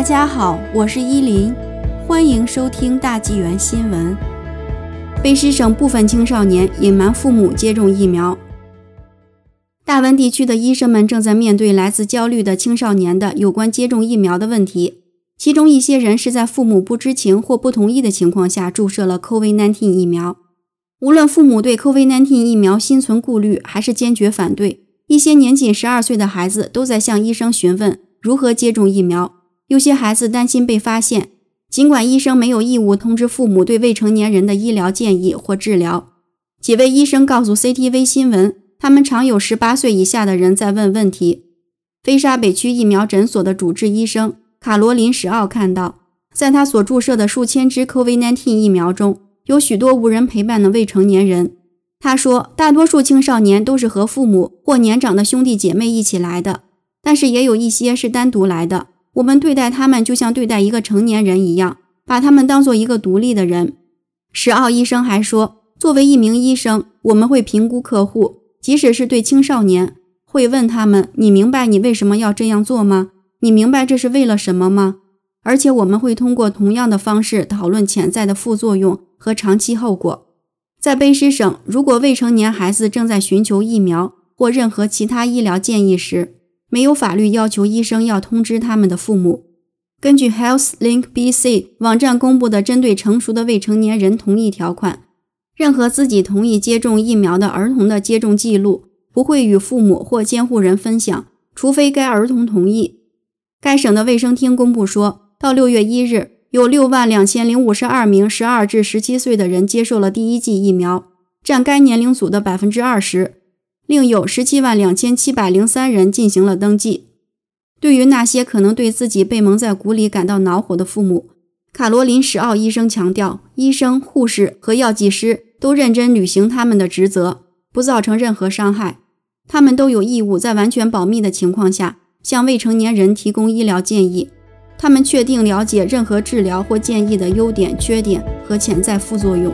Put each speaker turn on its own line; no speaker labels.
大家好，我是依林，欢迎收听大纪元新闻。卑诗省部分青少年隐瞒父母接种疫苗。大温地区的医生们正在面对来自焦虑的青少年的有关接种疫苗的问题，其中一些人是在父母不知情或不同意的情况下注射了 COVID-19 疫苗。无论父母对 COVID-19 疫苗心存顾虑还是坚决反对，一些年仅十二岁的孩子都在向医生询问如何接种疫苗。有些孩子担心被发现，尽管医生没有义务通知父母对未成年人的医疗建议或治疗。几位医生告诉 CTV 新闻，他们常有十八岁以下的人在问问题。菲沙北区疫苗诊所的主治医生卡罗琳·史奥看到，在他所注射的数千支 COVID-19 疫苗中，有许多无人陪伴的未成年人。他说，大多数青少年都是和父母或年长的兄弟姐妹一起来的，但是也有一些是单独来的。我们对待他们就像对待一个成年人一样，把他们当做一个独立的人。史奥医生还说，作为一名医生，我们会评估客户，即使是对青少年，会问他们：“你明白你为什么要这样做吗？你明白这是为了什么吗？”而且我们会通过同样的方式讨论潜在的副作用和长期后果。在卑诗省，如果未成年孩子正在寻求疫苗或任何其他医疗建议时，没有法律要求医生要通知他们的父母。根据 HealthLink BC 网站公布的针对成熟的未成年人同意条款，任何自己同意接种疫苗的儿童的接种记录不会与父母或监护人分享，除非该儿童同意。该省的卫生厅公布说，到六月一日，有六万两千零五十二名十二至十七岁的人接受了第一剂疫苗，占该年龄组的百分之二十。另有十七万两千七百零三人进行了登记。对于那些可能对自己被蒙在鼓里感到恼火的父母，卡罗琳·史奥医生强调，医生、护士和药剂师都认真履行他们的职责，不造成任何伤害。他们都有义务在完全保密的情况下向未成年人提供医疗建议。他们确定了解任何治疗或建议的优点、缺点和潜在副作用。